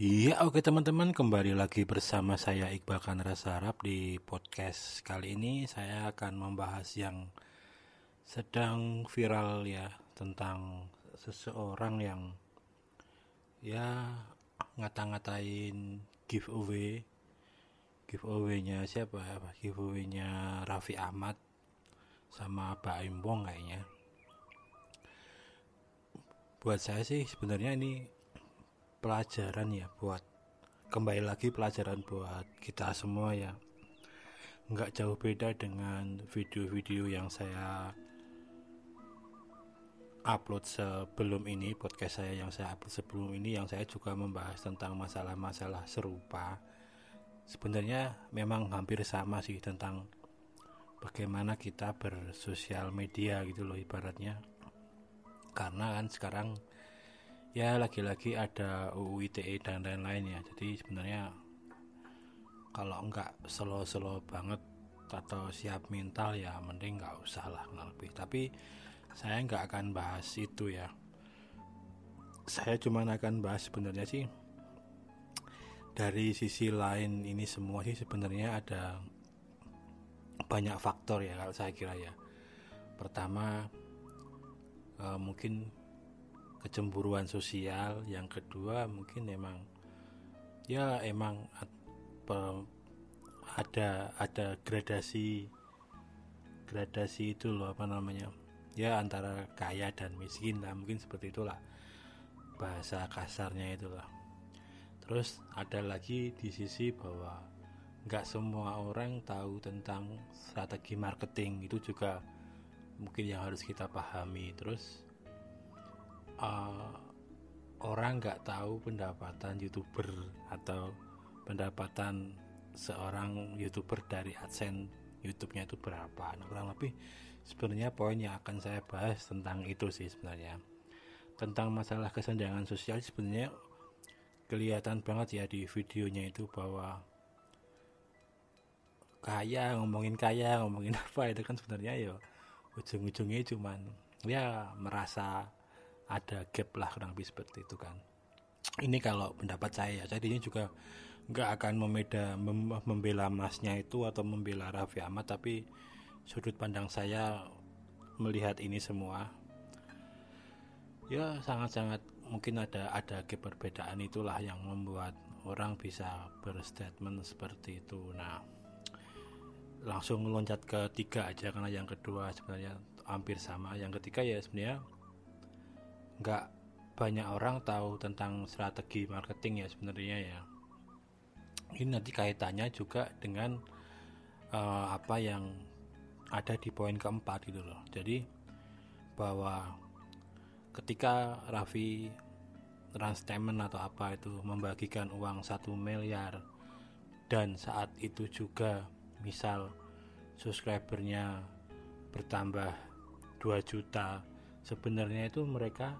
Iya, oke teman-teman, kembali lagi bersama saya Iqbal Kanra Sarap di podcast kali ini. Saya akan membahas yang sedang viral ya tentang seseorang yang ya ngata-ngatain giveaway. Giveaway-nya siapa? Ya giveaway-nya Raffi Ahmad sama Pak Imbong kayaknya. Buat saya sih sebenarnya ini pelajaran ya buat kembali lagi pelajaran buat kita semua ya. Nggak jauh beda dengan video-video yang saya upload sebelum ini podcast saya yang saya upload sebelum ini yang saya juga membahas tentang masalah-masalah serupa. Sebenarnya memang hampir sama sih tentang bagaimana kita bersosial media gitu loh ibaratnya. Karena kan sekarang ya lagi-lagi ada UU ITE dan lain-lain ya. Jadi sebenarnya kalau enggak slow-slow banget atau siap mental ya mending nggak usah lah lebih. Tapi saya nggak akan bahas itu ya. Saya cuma akan bahas sebenarnya sih dari sisi lain ini semua sih sebenarnya ada banyak faktor ya kalau saya kira ya. Pertama eh, mungkin kecemburuan sosial. Yang kedua mungkin emang ya emang ada ada gradasi gradasi itu loh apa namanya ya antara kaya dan miskin lah mungkin seperti itulah bahasa kasarnya itulah. Terus ada lagi di sisi bahwa nggak semua orang tahu tentang strategi marketing. Itu juga mungkin yang harus kita pahami. Terus uh, orang nggak tahu pendapatan youtuber atau pendapatan seorang youtuber dari adsense YouTube-nya itu berapa. Nah kurang lebih sebenarnya poin yang akan saya bahas tentang itu sih sebenarnya. Tentang masalah kesenjangan sosial sebenarnya kelihatan banget ya di videonya itu bahwa kaya ngomongin kaya ngomongin apa itu kan sebenarnya ya ujung-ujungnya cuman ya merasa ada gap lah kurang lebih seperti itu kan. Ini kalau pendapat saya jadi ini juga nggak akan membeda mem, membela masnya itu atau membela Raffi Ahmad tapi sudut pandang saya melihat ini semua ya sangat-sangat mungkin ada ada keberbedaan itulah yang membuat orang bisa berstatement seperti itu. Nah langsung meloncat ke tiga aja karena yang kedua sebenarnya hampir sama. Yang ketiga ya sebenarnya nggak banyak orang tahu tentang strategi marketing ya sebenarnya ya. Ini nanti kaitannya juga dengan uh, apa yang ada di poin keempat gitu loh. Jadi bahwa ketika Raffi Transtainment atau apa itu membagikan uang satu miliar dan saat itu juga misal subscribernya bertambah 2 juta sebenarnya itu mereka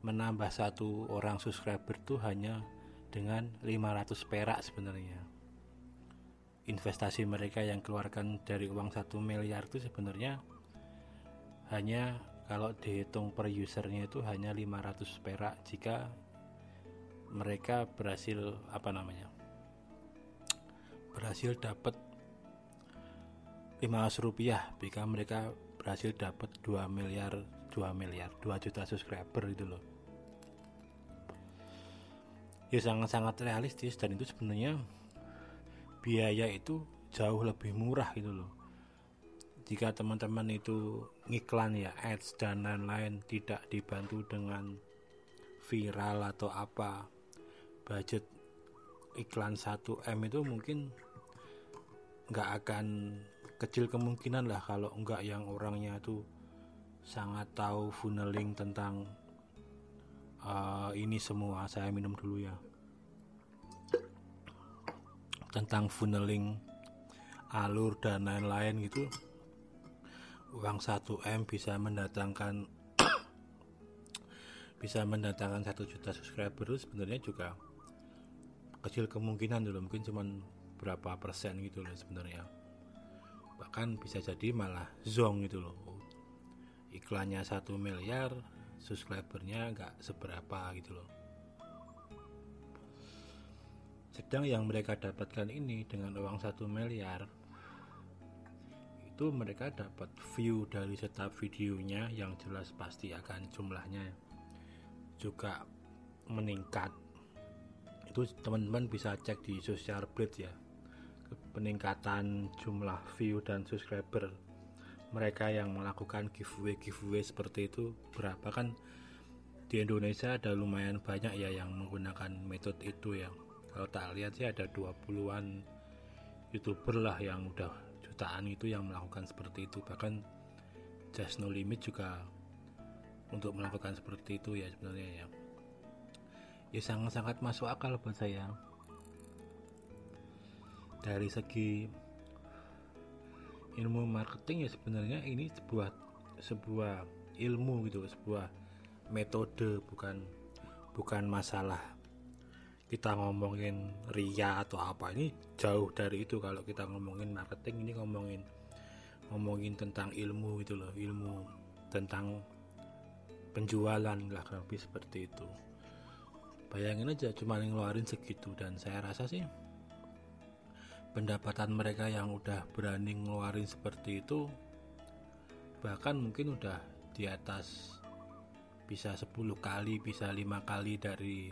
menambah satu orang subscriber itu hanya dengan 500 perak sebenarnya. Investasi mereka yang keluarkan dari uang satu miliar itu sebenarnya hanya kalau dihitung per usernya itu hanya 500 perak jika mereka berhasil apa namanya berhasil dapat 500 rupiah jika mereka berhasil dapat 2 miliar 2 miliar 2 juta subscriber itu loh ya sangat-sangat realistis dan itu sebenarnya biaya itu jauh lebih murah gitu loh. Jika teman-teman itu ngiklan ya ads dan lain-lain tidak dibantu dengan viral atau apa budget iklan 1M itu mungkin nggak akan kecil kemungkinan lah kalau enggak yang orangnya itu sangat tahu funneling tentang uh, ini semua saya minum dulu ya tentang funneling alur dan lain-lain gitu uang 1M bisa mendatangkan bisa mendatangkan satu juta subscriber sebenarnya juga kecil kemungkinan dulu mungkin cuman berapa persen gitu loh sebenarnya. Bahkan bisa jadi malah zong gitu loh. Iklannya satu miliar subscribernya nggak seberapa gitu loh sedang yang mereka dapatkan ini dengan uang satu miliar itu mereka dapat view dari setiap videonya yang jelas pasti akan jumlahnya juga meningkat. Itu teman-teman bisa cek di social blade ya peningkatan jumlah view dan subscriber mereka yang melakukan giveaway giveaway seperti itu berapa. Kan di Indonesia ada lumayan banyak ya yang menggunakan metode itu ya kalau tak lihat sih ada 20-an youtuber lah yang udah jutaan itu yang melakukan seperti itu. Bahkan Just No Limit juga untuk melakukan seperti itu ya sebenarnya ya. Ya sangat-sangat masuk akal buat saya. Dari segi ilmu marketing ya sebenarnya ini sebuah sebuah ilmu gitu sebuah metode bukan bukan masalah kita ngomongin ria atau apa ini jauh dari itu kalau kita ngomongin marketing ini ngomongin ngomongin tentang ilmu gitu loh ilmu tentang penjualan lah lebih seperti itu. Bayangin aja cuma ngeluarin segitu dan saya rasa sih pendapatan mereka yang udah berani ngeluarin seperti itu bahkan mungkin udah di atas bisa 10 kali bisa lima kali dari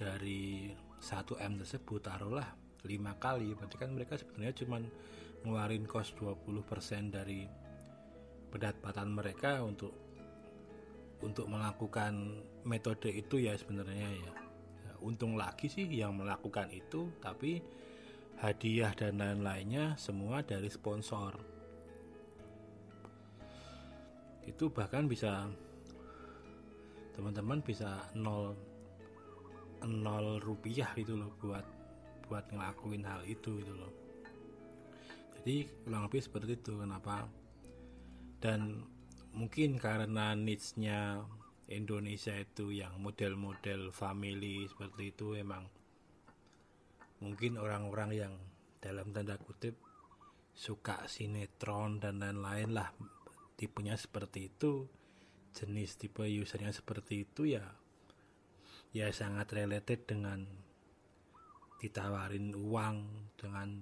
dari 1M tersebut taruhlah 5 kali berarti kan mereka sebenarnya cuma ngeluarin kos 20% dari pendapatan mereka untuk untuk melakukan metode itu ya sebenarnya ya. ya untung lagi sih yang melakukan itu tapi hadiah dan lain-lainnya semua dari sponsor itu bahkan bisa teman-teman bisa nol nol rupiah itu loh buat buat ngelakuin hal itu gitu loh. Jadi kurang lebih seperti itu kenapa? Dan mungkin karena niche-nya Indonesia itu yang model-model family seperti itu emang mungkin orang-orang yang dalam tanda kutip suka sinetron dan lain-lain lah tipenya seperti itu jenis tipe usernya seperti itu ya ya sangat related dengan ditawarin uang dengan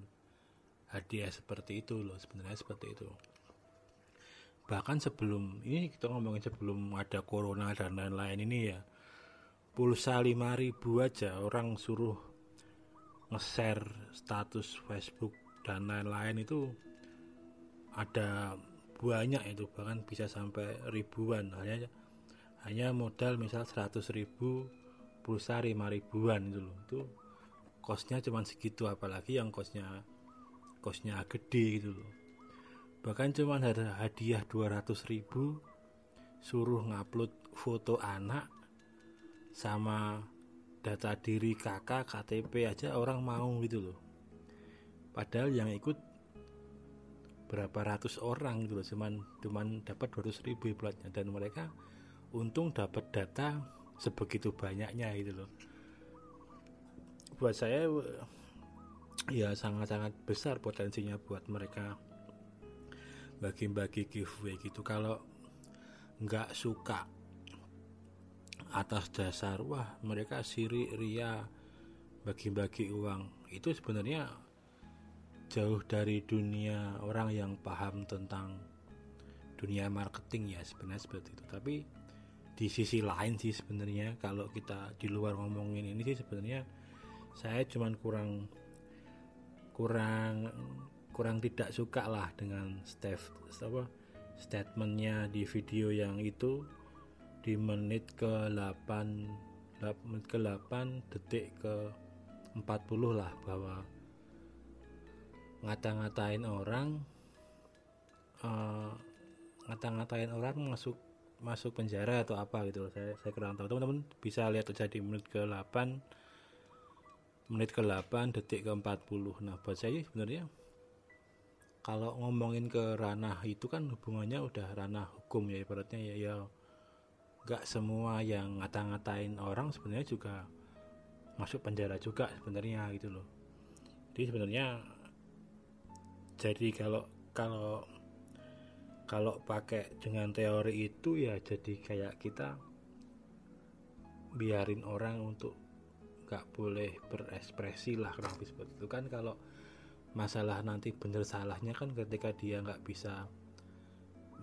hadiah seperti itu loh sebenarnya seperti itu. Bahkan sebelum ini kita ngomongin sebelum ada corona dan lain-lain ini ya pulsa 5000 aja orang suruh nge-share status Facebook dan lain-lain itu ada banyak itu bahkan bisa sampai ribuan. Hanya hanya modal misal 100 ribu pulsa 5 ribuan itu loh. Itu kosnya cuma segitu apalagi yang kosnya kosnya gede gitu loh. Bahkan cuma ada hadiah 200 ribu suruh ngupload foto anak sama data diri kakak KTP aja orang mau gitu loh. Padahal yang ikut berapa ratus orang gitu loh cuman cuman dapat 200 ribu bulatnya dan mereka untung dapat data sebegitu banyaknya itu loh. Buat saya ya sangat-sangat besar potensinya buat mereka bagi-bagi giveaway gitu. Kalau nggak suka atas dasar wah mereka siri ria bagi-bagi uang. Itu sebenarnya jauh dari dunia orang yang paham tentang dunia marketing ya sebenarnya seperti itu. Tapi di sisi lain sih sebenarnya. Kalau kita di luar ngomongin ini sih sebenarnya saya cuman kurang kurang kurang tidak suka lah dengan Steph apa statementnya di video yang itu di menit ke 8 menit ke 8 detik ke 40 lah bahwa ngata-ngatain orang uh, ngata-ngatain orang masuk masuk penjara atau apa gitu saya saya kurang tahu. Teman-teman bisa lihat aja di menit ke 8 menit ke 8 detik ke 40 nah buat saya sebenarnya kalau ngomongin ke ranah itu kan hubungannya udah ranah hukum ya ibaratnya ya ya nggak semua yang ngata-ngatain orang sebenarnya juga masuk penjara juga sebenarnya gitu loh. Jadi sebenarnya jadi kalau kalau kalau pakai dengan teori itu ya jadi kayak kita biarin orang untuk nggak boleh berekspresi lah kurang lebih seperti itu? Kan kalau masalah nanti bener salahnya kan ketika dia nggak bisa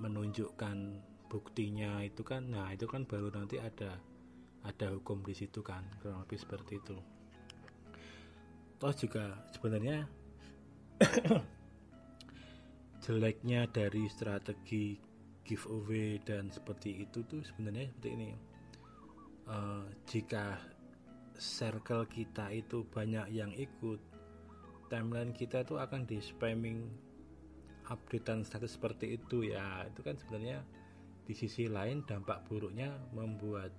menunjukkan buktinya itu kan nah itu kan baru nanti ada ada hukum di situ kan kurang lebih seperti itu. Toh juga sebenarnya jeleknya dari strategi giveaway dan seperti itu tuh sebenarnya seperti ini. Uh, jika circle kita itu banyak yang ikut timeline kita itu akan di spamming updatean status seperti itu ya. Itu kan sebenarnya di sisi lain dampak buruknya membuat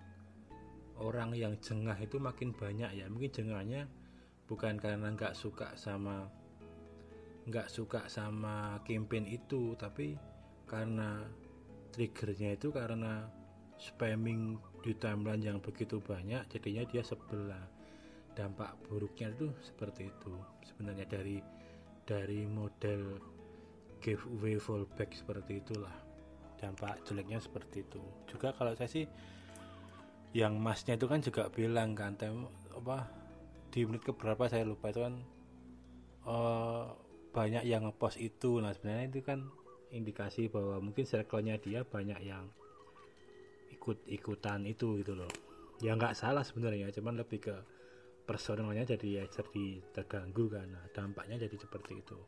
orang yang jengah itu makin banyak ya. Mungkin jengahnya bukan karena nggak suka sama nggak suka sama campaign itu tapi karena triggernya itu karena spamming di timeline yang begitu banyak jadinya dia sebelah. Dampak buruknya itu seperti itu. Sebenarnya dari dari model giveaway fallback seperti itulah. Dampak jeleknya seperti itu. Juga kalau saya sih yang masnya itu kan juga bilang kan tem apa di menit keberapa saya lupa itu kan uh, banyak yang ngepost itu. Nah sebenarnya itu kan indikasi bahwa mungkin circle-nya dia banyak yang ikut-ikutan itu gitu loh. Ya nggak salah sebenarnya cuman lebih ke personalnya jadi ya jadi terganggu kan. Nah, dampaknya jadi seperti itu.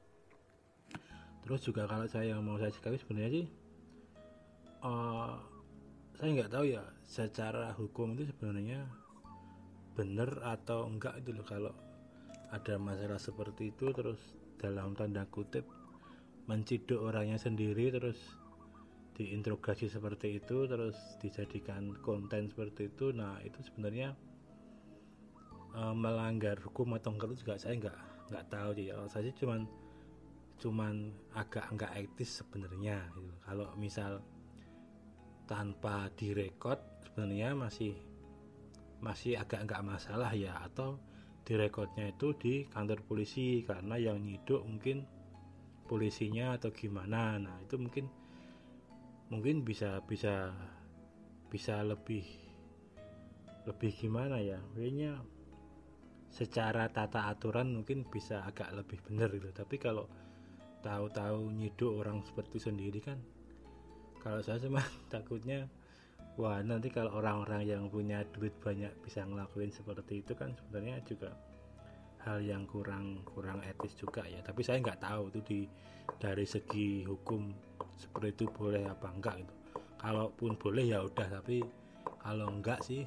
Terus juga kalau saya mau saya sekali sebenarnya sih uh, saya nggak tahu ya secara hukum itu sebenarnya benar atau enggak itu loh. Kalau ada masalah seperti itu terus dalam tanda kutip menciduk orangnya sendiri terus diinterogasi seperti itu terus dijadikan konten seperti itu nah itu sebenarnya e, melanggar hukum atau enggak juga saya nggak nggak tahu sih kalau saya cuman cuman agak enggak etis sebenarnya gitu. kalau misal tanpa direkod sebenarnya masih masih agak nggak masalah ya atau direkodnya itu di kantor polisi karena yang nyiduk mungkin polisinya atau gimana. Nah itu mungkin mungkin bisa bisa bisa lebih lebih gimana ya? Kayaknya secara tata aturan mungkin bisa agak lebih benar gitu. Tapi kalau tahu-tahu nyiduk orang seperti sendiri kan kalau saya cuma takutnya wah nanti kalau orang-orang yang punya duit banyak bisa ngelakuin seperti itu kan sebenarnya juga hal yang kurang kurang etis juga ya. Tapi saya nggak tahu itu di dari segi hukum seperti itu boleh apa enggak itu kalaupun boleh ya udah tapi kalau enggak sih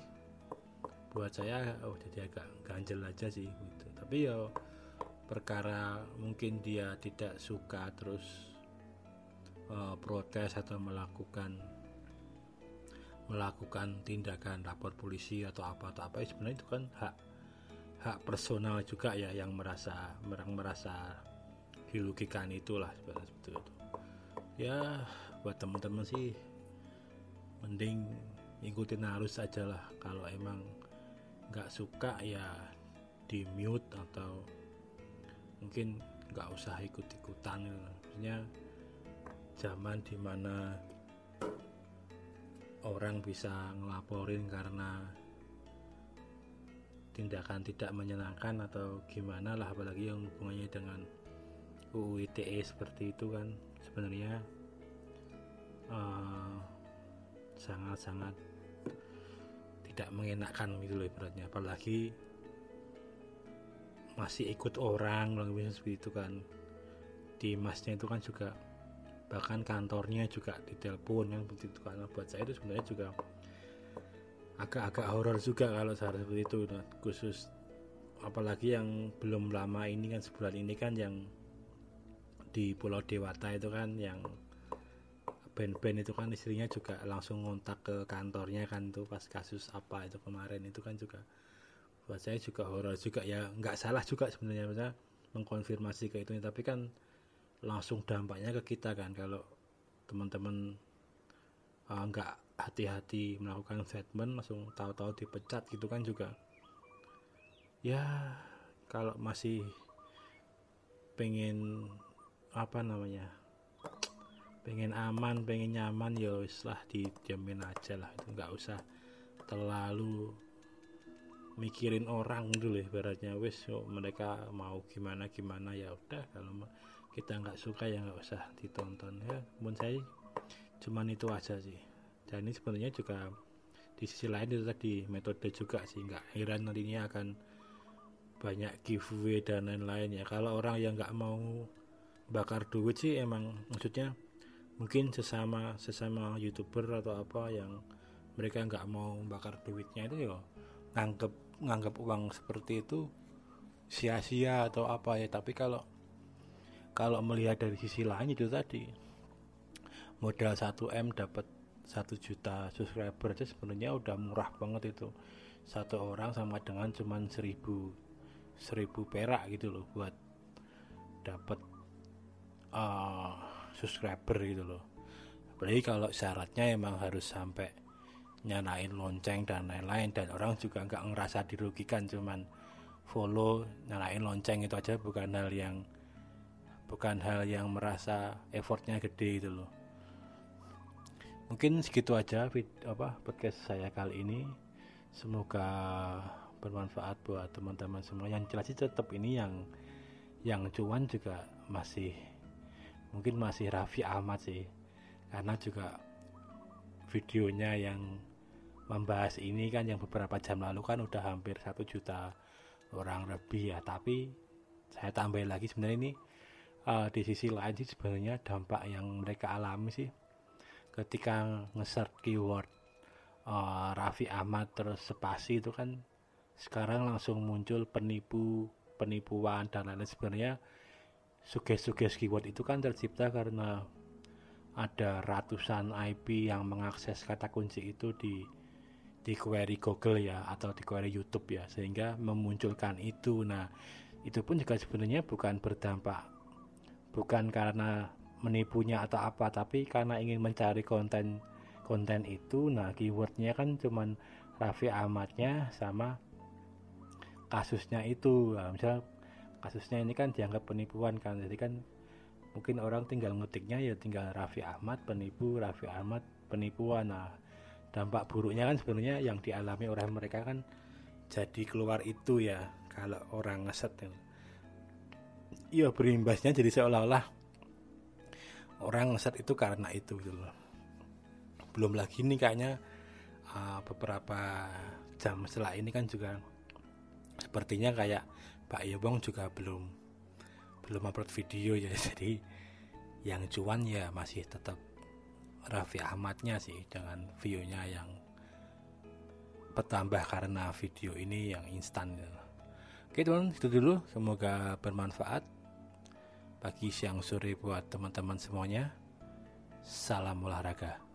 buat saya oh jadi agak ganjel aja sih gitu. Tapi ya perkara mungkin dia tidak suka terus uh, protes atau melakukan melakukan tindakan lapor polisi atau apa atau apa sebenarnya itu kan hak hak personal juga ya yang merasa merang merasa dirugikan itulah seperti itu. Ya buat teman-teman sih mending ikutin arus aja lah. Kalau emang nggak suka ya di mute atau mungkin nggak usah ikut-ikutan. Maksudnya zaman di mana orang bisa ngelaporin karena tindakan tidak menyenangkan atau gimana lah apalagi yang hubungannya dengan UU ITE seperti itu kan. Sebenarnya eh, sangat-sangat tidak mengenakan gitu loh ibaratnya. Apalagi masih ikut orang lebih seperti itu kan. Di masnya itu kan juga bahkan kantornya juga ditelepon kan begitu karena buat saya itu sebenarnya juga agak-agak horor juga kalau saya seperti itu. Nah, khusus apalagi yang belum lama ini kan sebulan ini kan yang di Pulau Dewata itu kan yang band-band itu kan istrinya juga langsung ngontak ke kantornya kan tuh pas kasus apa itu kemarin itu kan juga. Buat saya juga horor juga ya nggak salah juga sebenarnya mengkonfirmasi ke itu. Tapi kan langsung dampaknya ke kita kan. Kalau teman-teman uh, nggak hati-hati melakukan statement langsung tahu-tahu dipecat gitu kan juga. Ya kalau masih pengen apa namanya pengen aman pengen nyaman ya lah dijamin aja lah. Itu nggak usah terlalu mikirin orang gitu loh ibaratnya. Wis mereka mau gimana gimana ya udah. Kalau kita nggak suka ya nggak usah ditonton ya. Pun saya cuman itu aja sih. Dan ini sebenarnya juga di sisi lain itu tadi metode juga sih. Nggak heran nantinya akan banyak giveaway dan lain-lain ya. Kalau orang yang nggak mau bakar duit sih emang maksudnya mungkin sesama sesama youtuber atau apa yang mereka nggak mau bakar duitnya itu ya nganggep nganggap uang seperti itu sia-sia atau apa ya. Tapi kalau kalau melihat dari sisi lain itu tadi modal 1M dapat 1 juta subscriber aja sebenarnya udah murah banget itu. Satu orang sama dengan cuman 1000 1000 perak gitu loh buat dapat uh, subscriber gitu loh. Apalagi kalau syaratnya emang harus sampai nyanain lonceng dan lain-lain dan orang juga nggak ngerasa dirugikan cuman follow nyalain lonceng itu aja bukan hal yang bukan hal yang merasa effortnya gede gitu loh. Mungkin segitu aja apa podcast saya kali ini. Semoga bermanfaat buat teman-teman semua. Yang jelas tetap ini yang yang cuan juga masih mungkin masih Raffi Ahmad sih. Karena juga videonya yang membahas ini kan yang beberapa jam lalu kan udah hampir satu juta orang lebih ya. Tapi saya tambahin lagi sebenarnya ini uh, di sisi lain sih sebenarnya dampak yang mereka alami sih ketika nge-search keyword uh, Raffi Ahmad terus spasi itu kan sekarang langsung muncul penipu penipuan dan lain-lain. Sebenarnya suges-suges keyword itu kan tercipta karena ada ratusan IP yang mengakses kata kunci itu di di query Google ya atau di query YouTube ya sehingga memunculkan itu. Nah itu pun juga sebenarnya bukan berdampak bukan karena menipunya atau apa tapi karena ingin mencari konten konten itu. Nah keywordnya kan cuman Raffi Ahmadnya sama kasusnya itu. Nah, misal kasusnya ini kan dianggap penipuan kan. Jadi kan mungkin orang tinggal ngetiknya ya tinggal Raffi Ahmad penipu Raffi Ahmad penipuan. Nah dampak buruknya kan sebenarnya yang dialami oleh mereka kan jadi keluar itu ya kalau orang ngeset iya berimbasnya jadi seolah-olah orang ngeset itu karena itu gitu loh. Belum lagi nih kayaknya uh, beberapa jam setelah ini kan juga sepertinya kayak Pak Yobong juga belum belum upload video ya. Jadi yang cuan ya masih tetap Raffi Ahmadnya sih dengan videonya yang bertambah karena video ini yang instan gitu. Oke teman itu dulu. Semoga bermanfaat pagi siang sore buat teman-teman semuanya. Salam olahraga